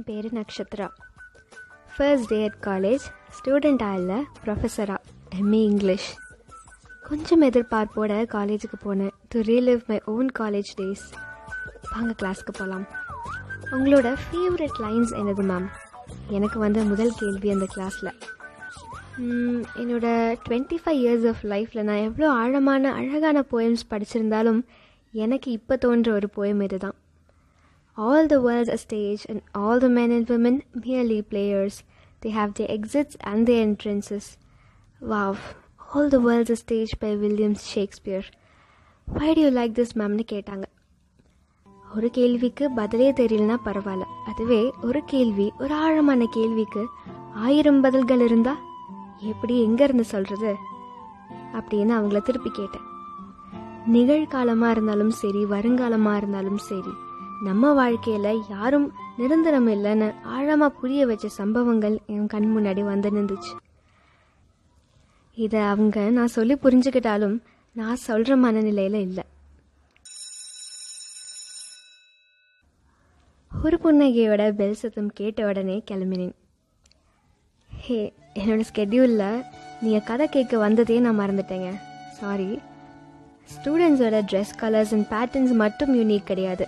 என் பேர் Nakshatra. First day at college ஸ்டூடெண்ட்டாக இல்லை ப்ரொஃபஸராக எம்இ இங்கிலீஷ் கொஞ்சம் எதிர்பார்ப்போட காலேஜுக்கு போனேன். To relive my own college days வாங்க கிளாஸ்க்கு போகலாம் உங்களோட ஃபேவரட் லைன்ஸ் என்னது மேம் எனக்கு வந்த முதல் கேள்வி அந்த கிளாஸில் என்னோட டுவெண்ட்டி ஃபைவ் இயர்ஸ் ஆஃப் லைஃப்பில் நான் எவ்வளோ ஆழமான அழகான போயம்ஸ் படிச்சிருந்தாலும் எனக்கு இப்போ தோன்ற ஒரு போயம் இதுதான். All the world's a stage, and all the men and women merely players. They have their exits and their entrances. Wow, All the World's a Stage by William Shakespeare. Why do you like this மேம்னு கேட்டாங்க ஒரு கேள்விக்கு பதிலே தெரியலனா பரவாயில்ல அதுவே ஒரு கேள்வி ஒரு ஆழமான கேள்விக்கு ஆயிரம் பதில்கள் இருந்தா எப்படி எங்க இருந்து சொல்றது அப்படின்னு அவங்கள திருப்பி கேட்டேன் நிகழ்காலமா இருந்தாலும் சரி வருங்காலமா இருந்தாலும் சரி நம்ம வாழ்க்கையில யாரும் நிரந்தரம் இல்லைன்னு ஆழமா புரிய வச்ச சம்பவங்கள் என் கண் முன்னாடி வந்து நின்றுச்சு. இதை அவங்க நான் சொல்லி புரிஞ்சுக்கிட்டாலும் நான் சொல்ற மனநிலையில இல்லை. ஒரு புன்னகையோட பெல் சத்தம் கேட்ட உடனே கிளம்பினேன். ஹே என்னோட ஸ்கெட்யூலில் நீங்கள் கதை கேட்க வந்ததே நான் மறந்துட்டேங்க. சாரி ஸ்டூடெண்ட்ஸோட ட்ரெஸ் கலர்ஸ் அண்ட் பேட்டர்ன்ஸ் மட்டும் யூனிக் கிடையாது.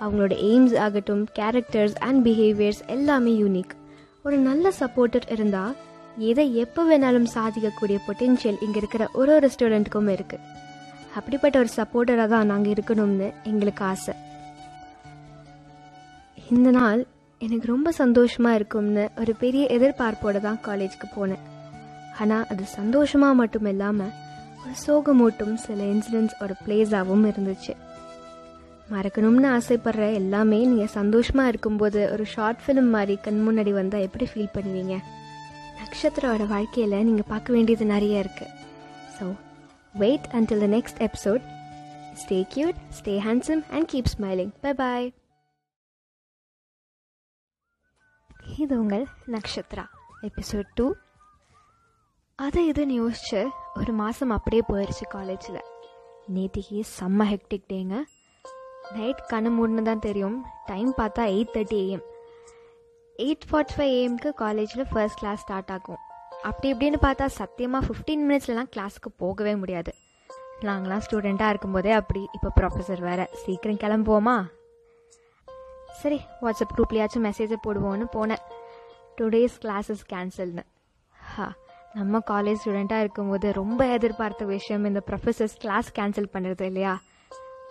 அவங்களோட எய்ம்ஸ் ஆகட்டும் கேரக்டர்ஸ் அண்ட் பிஹேவியர்ஸ் எல்லாமே யூனிக் ஒரு நல்ல சப்போர்ட்டர் இருந்தால் எதை எப்போ வேணாலும் சாதிக்கக்கூடிய பொட்டென்ஷியல் இங்கே இருக்கிற ஒரு ஒரு ஸ்டூடெண்ட்டுக்கும் இருக்குது அப்படிப்பட்ட ஒரு சப்போர்ட்டராக தான் நாங்கள் இருக்கணும்னு எங்களுக்கு ஆசை. இந்த நாள் எனக்கு ரொம்ப சந்தோஷமாக இருக்கும்னு ஒரு பெரிய எதிர்பார்ப்போடு தான் காலேஜுக்கு போனேன். ஆனால் அது சந்தோஷமாக மட்டும் இல்லாமல் ஒரு சோகமூட்டும் சில இன்சிடென்ட்ஸ் ஒரு பிளேஸாகவும் இருந்துச்சு. மறக்கணும்னு ஆசைப்படுற எல்லாமே நீங்கள் சந்தோஷமாக இருக்கும்போது ஒரு ஷார்ட் ஃபிலிம் மாதிரி கண் முன்னாடி வந்தால் எப்படி ஃபீல் பண்ணுவீங்க? நக்ஷத்ரோட வாழ்க்கையில் நீங்கள் பார்க்க வேண்டியது நிறைய இருக்குது so wait until the next episode stay cute stay handsome and keep smiling bye bye இது உங்கள் நக்ஷத்ரா எபிசோட் டூ அதை இதுன்னு யோசிச்சு ஒரு மாதம் அப்படியே போயிடுச்சு காலேஜில் நேத்திக்கு செம்ம ஹெக்டிக் டேங்க நைட் கண்ணு மூடுன்னு தான் தெரியும். டைம் பார்த்தா eight thirty AM eight forty five ஏஎம்க்கு காலேஜில் ஃபர்ஸ்ட் கிளாஸ் ஸ்டார்ட் ஆகும். அப்படி இப்படின்னு பார்த்தா சத்தியமாக ஃபிஃப்டீன் மினிட்ஸ்லலாம் கிளாஸுக்கு போகவே முடியாது. நாங்களாம் ஸ்டூடெண்ட்டாக இருக்கும்போதே அப்படி. இப்போ ப்ரொஃபஸர் வேறு. சீக்கிரம் கிளம்புவோமா? சரி வாட்ஸ்அப் குரூப்லேயாச்சும் மெசேஜை போடுவோன்னு போனேன். டூ டேஸ் கிளாஸஸ் கேன்சல்னு ஹா நம்ம காலேஜ் ஸ்டூடெண்ட்டாக இருக்கும்போது ரொம்ப எதிர்பார்த்த விஷயம் இந்த ப்ரொஃபஸர்ஸ் கிளாஸ் கேன்சல் பண்ணுறது இல்லையா?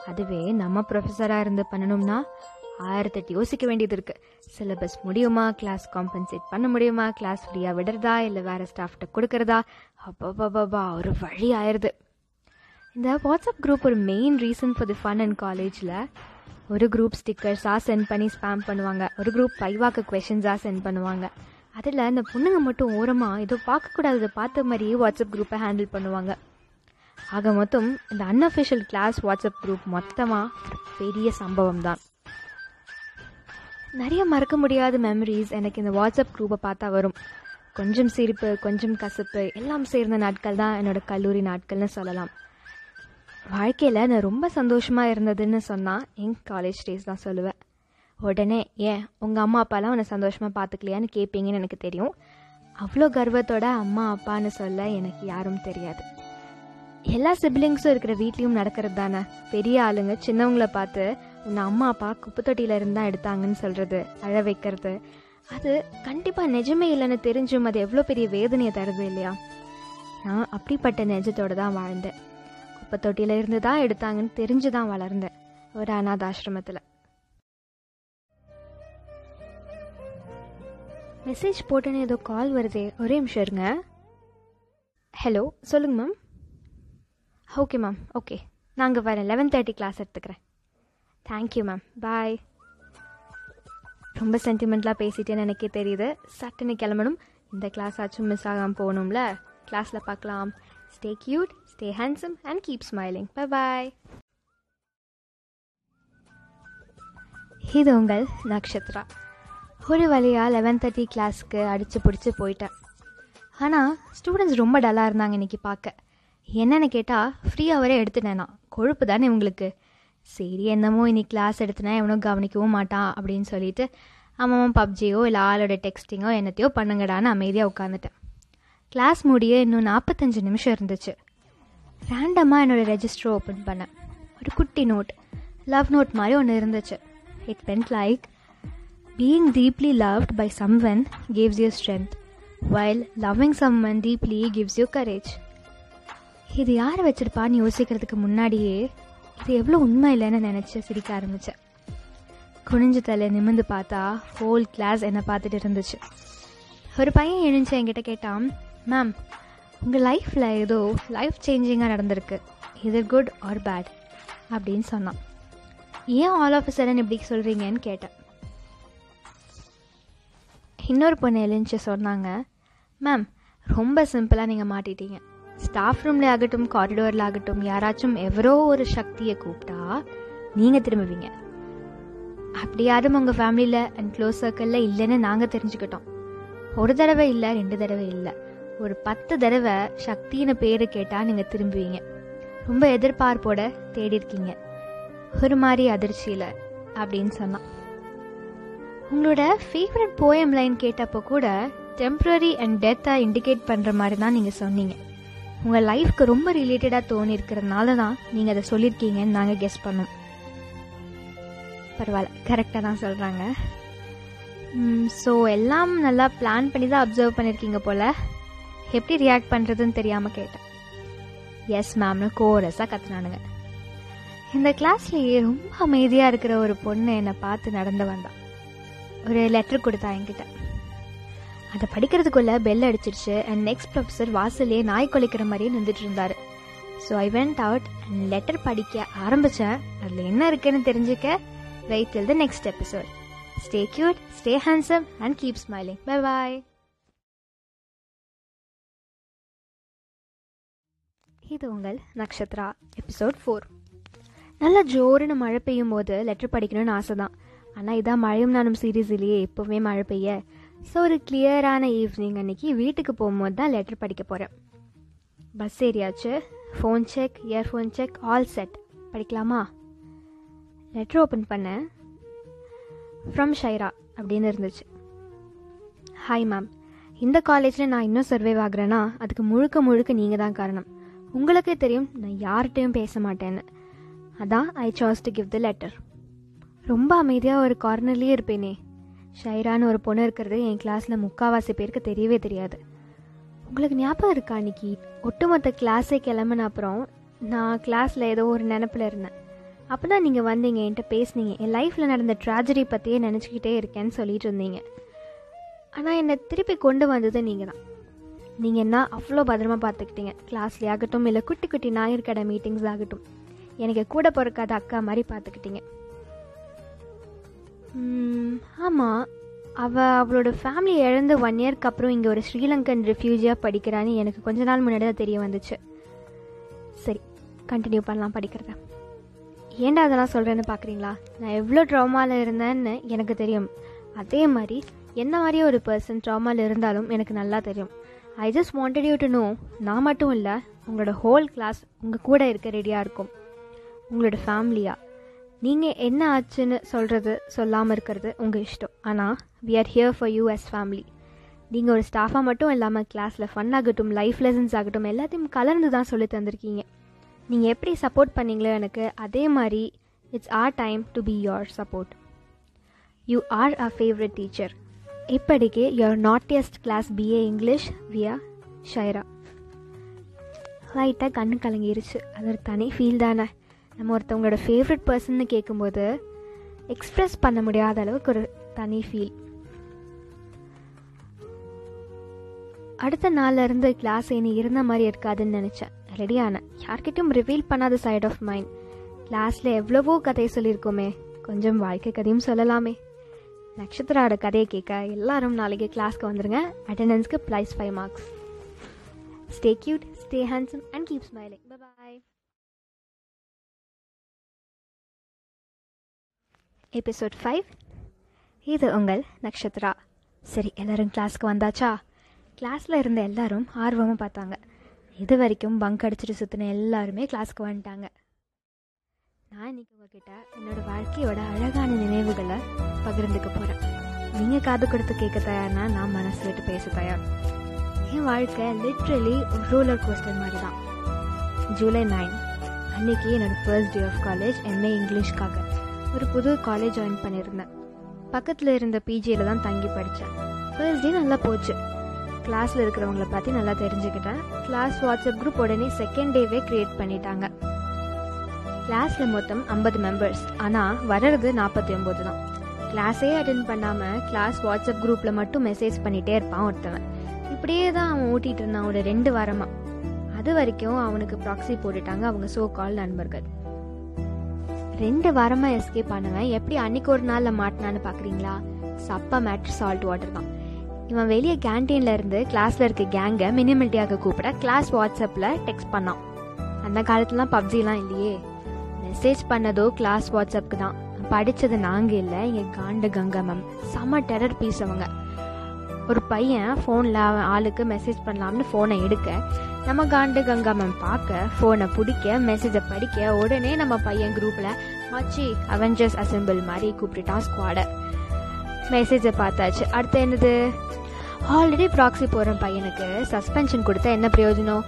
அதுவே நம்ம ப்ரொஃபஸராக இருந்து பண்ணணும்னா ஆயிரத்தெட்டு யோசிக்க வேண்டியது இருக்குது சிலபஸ் முடியுமா? கிளாஸ் காம்பன்சேட் பண்ண முடியுமா? கிளாஸ் ஃப்ரீயாக விடுறதா? இல்லை வேறு ஸ்டாஃப்ட்ட கொடுக்குறதா? அப்பா ஒரு வழி ஆயிடுது இந்த வாட்ஸ்அப் குரூப் ஒரு main reason for the fun and காலேஜில் ஒரு குரூப் ஸ்டிக்கர்ஸாக சென்ட் பண்ணி ஸ்பேம் பண்ணுவாங்க. ஒரு குரூப் பைவாக்கு கொஷின்ஸாக சென்ட் பண்ணுவாங்க. அதில் இந்த பொண்ணுங்க மட்டும் ஓரமாக ஏதோ பார்க்கக்கூடாததை பார்த்த மாதிரியே வாட்ஸ்அப் குரூப்பை ஹேண்டில் பண்ணுவாங்க. ஆக மொத்தம் இந்த அன்அஃபிஷியல் கிளாஸ் வாட்ஸ்அப் குரூப் மொத்தமாக பெரிய சம்பவம் தான் நிறைய மறக்க முடியாத மெமரிஸ் எனக்கு இந்த வாட்ஸ்அப் குரூப்பை பார்த்தா வரும். கொஞ்சம் சிரிப்பு கொஞ்சம் கசப்பு எல்லாம் சேர்ந்த நாட்கள் தான் என்னோட கல்லூரி நாட்கள்னு சொல்லலாம். வாழ்க்கையில் நான் ரொம்ப சந்தோஷமாக இருந்ததுன்னு சொன்னால் என் காலேஜ் டேஸ் தான் சொல்லுவேன். உடனே ஏன் உங்கள் அம்மா அப்பாலாம் உன்னை சந்தோஷமாக பார்த்துக்கலையான்னு கேட்பீங்கன்னு எனக்கு தெரியும். அவ்வளோ கர்வத்தோட அம்மா அப்பான்னு சொல்ல எனக்கு யாரும் தெரியாது. எல்லா சிப்ளிங்ஸும் இருக்கிற வீட்லேயும் நடக்கிறது தானே? பெரிய ஆளுங்க சின்னவங்கள பார்த்து உன்னை அம்மா அப்பா குப்பைத்தொட்டியில இருந்து தான் எடுத்தாங்கன்னு சொல்கிறது அழ வைக்கிறது. அது கண்டிப்பாக நிஜமே இல்லைன்னு தெரிஞ்சும் அது எவ்வளோ பெரிய வேதனையை தருது இல்லையா? நான் அப்படிப்பட்ட நெஜத்தோடு தான் வாழ்ந்தேன். குப்பை தொட்டியில் இருந்து தான் எடுத்தாங்கன்னு தெரிஞ்சு தான் வளர்ந்தேன் ஒரு அநாதாசிரமத்தில் மெசேஜ் போட்டுன்னு ஏதோ கால் வருதே ஒரே நிமிஷம் இருங்க. ஹலோ சொல்லுங்க மேம் ஓகே மேம் ஓகே நாங்கள் வரேன். லெவன் தேர்ட்டி கிளாஸ் எடுத்துக்கிறேன். தேங்க்யூ மேம் பாய் ரொம்ப சென்டிமெண்ட்லாம் பேசிட்டேன்னு எனக்கே தெரியுது. சட்டுன்னு கிளம்பணும். இந்த கிளாஸ் ஆச்சும் மிஸ் ஆகாமல் போகணும்ல. கிளாஸில் பார்க்கலாம். Stay cute stay handsome and keep smiling bye bye இது உங்கள் நக்ஷத்ரா. ஒரு வழியாக லெவன் தேர்ட்டி கிளாஸ்க்கு அடித்து பிடிச்சி போயிட்டேன். ஆனால் ஸ்டூடெண்ட்ஸ் ரொம்ப டல்லாக இருந்தாங்க இன்றைக்கி பார்க்க. என்னென்னு கேட்டால் ஃப்ரீ ஹவரே எடுத்துட்டேனா. கொழுப்பு தானே உங்களுக்கு. சரி என்னமோ இனி கிளாஸ் எடுத்துனா எவனும் கவனிக்கவும் மாட்டான் அப்படின்னு சொல்லிட்டு அம்மாவும் பப்ஜியோ இல்லை ஆளோட டெக்ஸ்டிங்கோ என்னத்தையோ பண்ணுங்கடான்னு அமைதியாக உட்காந்துட்டேன் கிளாஸ் முடிய இன்னும் நாற்பத்தஞ்சு நிமிஷம் இருந்துச்சு. ரேண்டமாக என்னோடய ரெஜிஸ்டர் ஓப்பன் பண்ணேன். ஒரு குட்டி நோட் லவ் நோட் மாதிரி ஒன்று இருந்துச்சு. It went like being deeply loved by someone gives you strength while loving someone deeply gives you courage இது யாரை வச்சிருப்பான்னு யோசிக்கிறதுக்கு முன்னாடியே இது எவ்வளோ உண்மை இல்லைன்னு நினச்சி சிரிக்க ஆரம்பித்தேன் குனிஞ்சு தலை நிமிந்து பார்த்தா ஹோல் கிளாஸ் என்னை பார்த்துட்டு இருந்துச்சு. ஒரு பையன் எழுந்துச்சு என்கிட்ட கேட்டான் மேம் உங்கள் லைஃப்பில் ஏதோ லைஃப் சேஞ்சிங்காக நடந்திருக்கு. இது குட் ஆர் பேட் அப்படின்னு சொன்னான். ஏன் ஆல் ஆஃப் சடன் இப்படி சொல்கிறீங்கன்னு கேட்டேன். இன்னொரு பொண்ணு எழுந்துச்சு சொன்னாங்க மேம் ரொம்ப சிம்பிளாக நீங்கள் மாட்டிட்டீங்க. ஸ்டாஃப் ரூம்ல ஆகட்டும் காரிடோர்ல ஆகட்டும் யாராச்சும் எவரோ ஒரு சக்தியை கூப்பிட்டா நீங்கள் திரும்புவீங்க. அப்படி யாரும் உங்கள் ஃபேமிலியில் அண்ட் க்ளோஸ் சர்க்கிளில் இல்லைன்னு நாங்கள் தெரிஞ்சுக்கிட்டோம். ஒரு தடவை இல்லை ரெண்டு தடவை இல்லை. ஒரு பத்து தடவை சக்தின்னு பேரை கேட்டால் நீங்கள் திரும்புவீங்க. ரொம்ப எதிர்பார்ப்போட தேடி இருக்கீங்க ஒரு மாதிரி அதிர்ச்சியில் அப்படின்னு சொன்னான் உங்களோட ஃபேவரட் போயம் லைன் கேட்டப்போ கூட டெம்ப்ரரி அண்ட் டெத்தை இண்டிகேட் பண்ணுற மாதிரி தான் நீங்கள் சொன்னீங்க. உங்கள் லைஃப்க்கு ரொம்ப ரிலேட்டடாக தோணி இருக்கிறதுனால தான் நீங்கள் அதை சொல்லியிருக்கீங்கன்னு நாங்கள் கெஸ் பண்ணோம். பரவாயில்ல கரெக்டாக தான் சொல்கிறாங்க ஸோ எல்லாம் நல்லா பிளான் பண்ணி தான் அப்சர்வ் பண்ணியிருக்கீங்க போல். எப்படி ரியாக்ட் பண்ணுறதுன்னு தெரியாமல் கேட்டேன். எஸ் மேம்னு கோரஸாக கத்துனானுங்க. இந்த கிளாஸ்லேயே ரொம்ப அமைதியாக இருக்கிற ஒரு பொண்ணு என்னை பார்த்து நடந்து வந்தான் ஒரு லெட்டர் கொடுத்தா என்கிட்ட. அதை படிக்கிறதுக்குள்ளே பெல் அடிச்சிருச்சு அண்ட் நெக்ஸ்ட் ப்ரொஃபஸர் வாசலே நாய் கொலைக்கிற மாதிரியே நின்றுட்டு இருந்தாரு. So I went out and letter படிக்க ஆரம்பித்தேன் அதில் என்ன இருக்குன்னு தெரிஞ்சுக்க wait till the next episode stay cute stay handsome and keep smiling bye bye இது உங்கள் நக்ஷத்ரா எபிசோட் ஃபோர் நல்லா ஜோருன்னு மழை பெய்யும் போது லெட்டர் படிக்கணும்னு ஆசை தான் ஆனால் இதான் மழையும் நானும் சீரீஸ்லேயே எப்போவுமே மழை பெய்ய ஸோ ஒரு கிளியரான ஈவினிங் அன்னைக்கு வீட்டுக்கு போகும்போது தான் லெட்டர் படிக்க போகிறேன் bus ஏரியாச்சு phone check earphone check all set படிக்கலாமா? லெட்டர் ஓப்பன் பண்ணேன். ஃப்ரம் ஷைரா அப்படின்னு இருந்துச்சு. ஹாய் மேம் இந்த காலேஜில் நான் இன்னும் சர்வே ஆகுறேன்னா அதுக்கு முழுக்க முழுக்க நீங்கள் தான் காரணம். உங்களுக்கே தெரியும் நான் யார்கிட்டையும் பேச மாட்டேன்னு. அதான் I chose to give the letter ரொம்ப அமைதியாக ஒரு கார்னர்லேயே இருப்பேனே. ஷைரான்னு ஒரு பொண்ணு இருக்கிறது என் கிளாஸில் முக்காவாசி பேருக்கு தெரியவே தெரியாது. உங்களுக்கு ஞாபகம் இருக்கா அன்னைக்கு? ஒட்டுமொத்த கிளாஸே கிளம்புன அப்புறம் நான் கிளாஸில் ஏதோ ஒரு நினப்பில் இருந்தேன். அப்போ தான் நீங்கள் வந்தீங்க என்கிட்ட பேசுனீங்க. என் லைஃப்பில் நடந்த ட்ராஜடி பற்றியே நினச்சிக்கிட்டே இருக்கேன்னு சொல்லிட்டு இருந்தீங்க. ஆனால் என்னை திருப்பி கொண்டு வந்தது நீங்கள் தான் நீங்கள் என்ன அவ்வளோ பத்திரமா பார்த்துக்கிட்டீங்க கிளாஸ்லேயே ஆகட்டும் இல்லை குட்டி குட்டி ஞாயிற்கடை மீட்டிங்ஸ் ஆகட்டும். எனக்கு கூட பிறக்காத அக்கா மாதிரி பார்த்துக்கிட்டீங்க ஆமாம் அவள் அவளோட ஃபேமிலி இழந்து ஒன் இயர்க்கு அப்புறம் இங்கே ஒரு ஸ்ரீலங்கன் ரெஃப்யூஜியாக படிக்கிறான்னு எனக்கு கொஞ்ச நாள் முன்னாடி தான் தெரிய வந்துச்சு. சரி கண்டினியூ பண்ணலாம் படிக்கிறத. ஏன்டா அதெல்லாம் சொல்கிறேன்னு பார்க்குறீங்களா நான் எவ்வளோ ட்ராமாவில் இருந்தேன்னு எனக்கு தெரியும். அதே மாதிரி என்ன மாதிரியே ஒரு பர்சன் ட்ராமாவில் இருந்தாலும் எனக்கு நல்லா தெரியும். I just wanted you to know நான் மட்டும் இல்லை உங்களோட ஹோல் கிளாஸ் உங்கள் கூட இருக்க ரெடியாக இருக்கும். உங்களோட ஃபேமிலியாக நீங்கள் என்ன ஆச்சுன்னு சொல்கிறது சொல்லாமல் இருக்கிறது உங்கள் இஷ்டம். ஆனால் we are here for you as family நீங்கள் ஒரு ஸ்டாஃபாக மட்டும் இல்லாமல் கிளாஸில் ஃபன் ஆகட்டும் லைஃப் லெசன்ஸ் ஆகட்டும் எல்லாத்தையும் கலந்து தான் சொல்லி தந்திருக்கீங்க. நீங்கள் எப்படி சப்போர்ட் பண்ணீங்களோ எனக்கு அதே மாதிரி it's our time to be your support you are a favourite teacher இப்படிக்கு your naughtiest class BA English via Shaira லைட்டாக கண்ணு கலங்கிருச்சு. அது ஒரு தனி ஃபீல் தானே. நம்ம ஒருத்தவங்களோட ஃபேவரட் பர்சன்னு கேட்கும்போது எக்ஸ்ப்ரெஸ் பண்ண முடியாத அளவுக்கு ஒரு தனி ஃபீல் அடுத்த நாள்ல இருந்து கிளாஸ் இனி இருந்த மாதிரி இருக்காதுன்னு நினச்சேன். ரெடியானேன் யார்கிட்டையும் ரிவீல் பண்ணாத சைட் ஆஃப் மைண்ட் கிளாஸில் எவ்வளவோ கதை சொல்லியிருக்கோமே. கொஞ்சம் வாழ்க்கை கதையும் சொல்லலாமே. நட்சத்திராவோட கதையை கேட்க எல்லாரும் நாளைக்கு கிளாஸ்க்கு வந்துருங்க. அட்டண்டன்ஸ்க்கு plus five marks stay cute stay handsome and keep smiling bye episode five இது உங்கள் நக்ஷத்ரா. சரி எல்லோரும் கிளாஸ்க்கு வந்தாச்சா? கிளாஸில் இருந்த எல்லாரும் ஆர்வமாக பார்த்தாங்க. இது வரைக்கும் பங்க் அடிச்சுட்டு சுற்றின எல்லாருமே கிளாஸ்க்கு வந்துட்டாங்க. நான் இன்னைக்கு உங்ககிட்ட என்னோடய வாழ்க்கையோட அழகான நினைவுகளை பகிர்ந்துக்க போகிறேன் நீங்கள் காது கொடுத்து கேட்க தயார்னா நான் மனசு விட்டு பேச தயார். என் வாழ்க்கை லிட்ரலி ரூலர் ரோலர் கோஸ்டர் மாதிரி தான் ஜூலை நைன் அன்னைக்கு என்னோடய first day of college MA இங்கிலீஷ்க்காக ஒரு புது காலேஜ் ஜாயின் பண்ணியிருந்தேன் பக்கத்தில் இருந்த பிஜியில் தான் தங்கி படித்தேன் ஃபர்ஸ்ட் டே நல்லா போச்சு. கிளாஸில் இருக்கிறவங்கள பற்றி நல்லா தெரிஞ்சுக்கிட்டேன். கிளாஸ் வாட்ஸ்அப் குரூப் உடனே செகண்ட் டேவே க்ரியேட் பண்ணிட்டாங்க. கிளாஸில் மொத்தம் ஐம்பது மெம்பர்ஸ் ஆனால் வர்றது நாற்பத்தி ஒம்பது தான் கிளாஸே அட்டன் பண்ணாமல் கிளாஸ் வாட்ஸ்அப் குரூப்பில் மட்டும் மெசேஜ் பண்ணிகிட்டே இருப்பான் ஒருத்தவன். இப்படியே தான் அவன் ஓட்டிகிட்டு இருந்தான் ஒரு ரெண்டு வாரமாக அது வரைக்கும் அவனுக்கு ப்ராக்ஸி போட்டுட்டாங்க அவங்க சோ கால் நண்பர்கள். ரெண்டு வாரமாக எஸ்கேப் ஆனவன். எப்படி அன்னைக்கு ஒரு நாளில் மாட்டினான்னு பார்க்குறீங்களா சப்பா மேட்ரு சால்ட் வாட்டர் தான். இவன் வெளியே கேன்டீனில் இருந்து கிளாஸில் இருக்க கேங்கை மினிமிலிட்டியாக கூப்பிட கிளாஸ் வாட்ஸ்அப்பில் டெக்ஸ்ட் பண்ணான். அந்த காலத்துலாம் பப்ஜிலாம் இல்லையே. மெசேஜ் பண்ணதோ கிளாஸ் வாட்ஸ்அப்புக்கு தான். படித்தது நாங்கள் இல்லை என் காண்ட கங்கா மேம் செம்ம டெரர் பீஸ் அவங்க. ஒரு பையன் ஃபோனில் அவன் ஆளுக்கு மெசேஜ் பண்ணலாம்னு ஃபோனை எடுக்க நம்ம காண்டு கங்கா மேம் பார்க்க ஃபோனை பிடிக்க மெசேஜை படிக்க உடனே நம்ம பையன் குரூப்பில் மச்சி அவெஞ்சர்ஸ் அசெம்பிள் மாதிரி கூப்பிட்டுட்டான் ஸ்குவாடை மெசேஜை பார்த்தாச்சு. அடுத்து என்னது? ஆல்ரெடி ப்ராக்ஸி போகிற பையனுக்கு. சஸ்பென்ஷன் கொடுத்தா என்ன பிரயோஜனம்?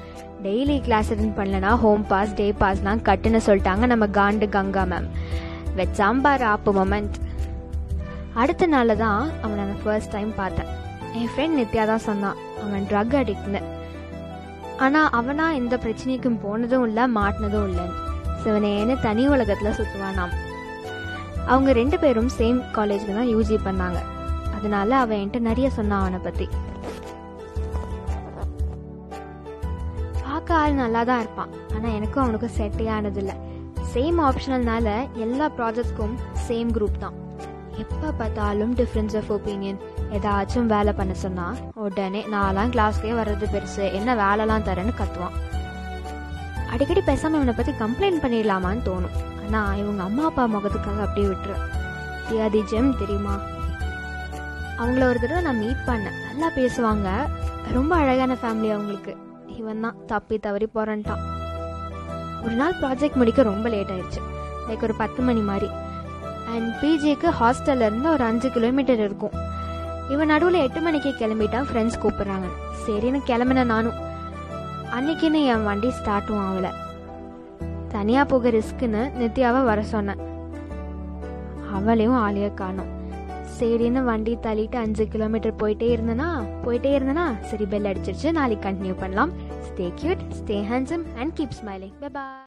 டெய்லி கிளாஸ் அட்டன் பண்ணலனா ஹோம் பாஸ் டே பாஸ்லாம் கட்டுன்னு சொல்லிட்டாங்க நம்ம காண்டு கங்கா மேம் வெச்சாம்பார் ஆப்பு மொமெண்ட் அடுத்த நாள் தான் அவனை நான் ஃபர்ஸ்ட் டைம் பார்த்தேன். என் ஃப்ரெண்ட் நித்யா தான் சொன்னான். அவன் ட்ரக் அடிக்ட்னு ஆனால் அவனா எந்த பிரச்சனைக்கும் போனதும் இல்லை மாட்டினதும் இல்லைன்னு சிவனேன்னு தனி உலகத்தில் சுற்றுவானாம் அவங்க ரெண்டு பேரும் சேம் காலேஜில் தான் யூஜி பண்ணாங்க. அதனால அவன் என்கிட்ட நிறைய சொன்னான் அவனை பற்றி பார்க்க ஆள் நல்லா தான் இருப்பான். ஆனால் எனக்கும் அவனுக்கும் செட்டே ஆனதில்லை. சேம் ஆப்ஷனல்னால எல்லா ப்ராஜெக்ட்ஸ்க்கும் சேம் குரூப் தான். எப்போ பார்த்தாலும் டிஃப்ரென்ஸ் ஆஃப் ஒப்பீனியன் ஏதாச்சும் வேலை பண்ண சொன்னா உடனே நான்லாம் கிளாஸ்க்கே வர்றது பெருசு. என்ன வேலைலாம் தரேன்னு கத்துவான். அடிக்கடி பேசாமல் இவனை பற்றி கம்ப்ளைண்ட் பண்ணிடலாமான்னு தோணும். ஆனால் இவங்க அம்மா அப்பா முகத்துக்காக அப்படியே விட்டுருவேன் தியாதி ஜெம் தெரியுமா? அவங்கள ஒரு தடவை நான் மீட் பண்ணேன். நல்லா பேசுவாங்க. ரொம்ப அழகான ஃபேமிலி அவங்களுக்கு. இவன் தான் தப்பி தவறி போறன்ட்டான். ஒரு நாள் ப்ராஜெக்ட் முடிக்க ரொம்ப லேட் ஆயிடுச்சு. லைக் ஒரு பத்து மணி மாதிரி. அண்ட் பிஜிக்கு ஹாஸ்டல்ல இருந்து ஒரு அஞ்சு கிலோமீட்டர் இருக்கும். இவன் நடுவில் எட்டு மணிக்கு கிளம்பிட்டான். ஃப்ரெண்ட்ஸ் கூப்பிட்றாங்க. சரின்னு கிளம்பின நானும். அன்னைக்குன்னு என் வண்டி ஸ்டார்ட்டும் ஆகலை. தனியாக போக ரிஸ்க்குன்னு நித்யாவை வர சொன்னேன். அவளையும் ஆளைய காணும். சரின்னு வண்டி தள்ளிட்டு அஞ்சு கிலோமீட்டர் போயிட்டே இருந்தனா? போயிட்டே இருந்தனா? சரி பெல் அடிச்சிருச்சு. நாளைக்கு கண்டினியூ பண்ணலாம். Stay cute stay handsome and keep smiling bye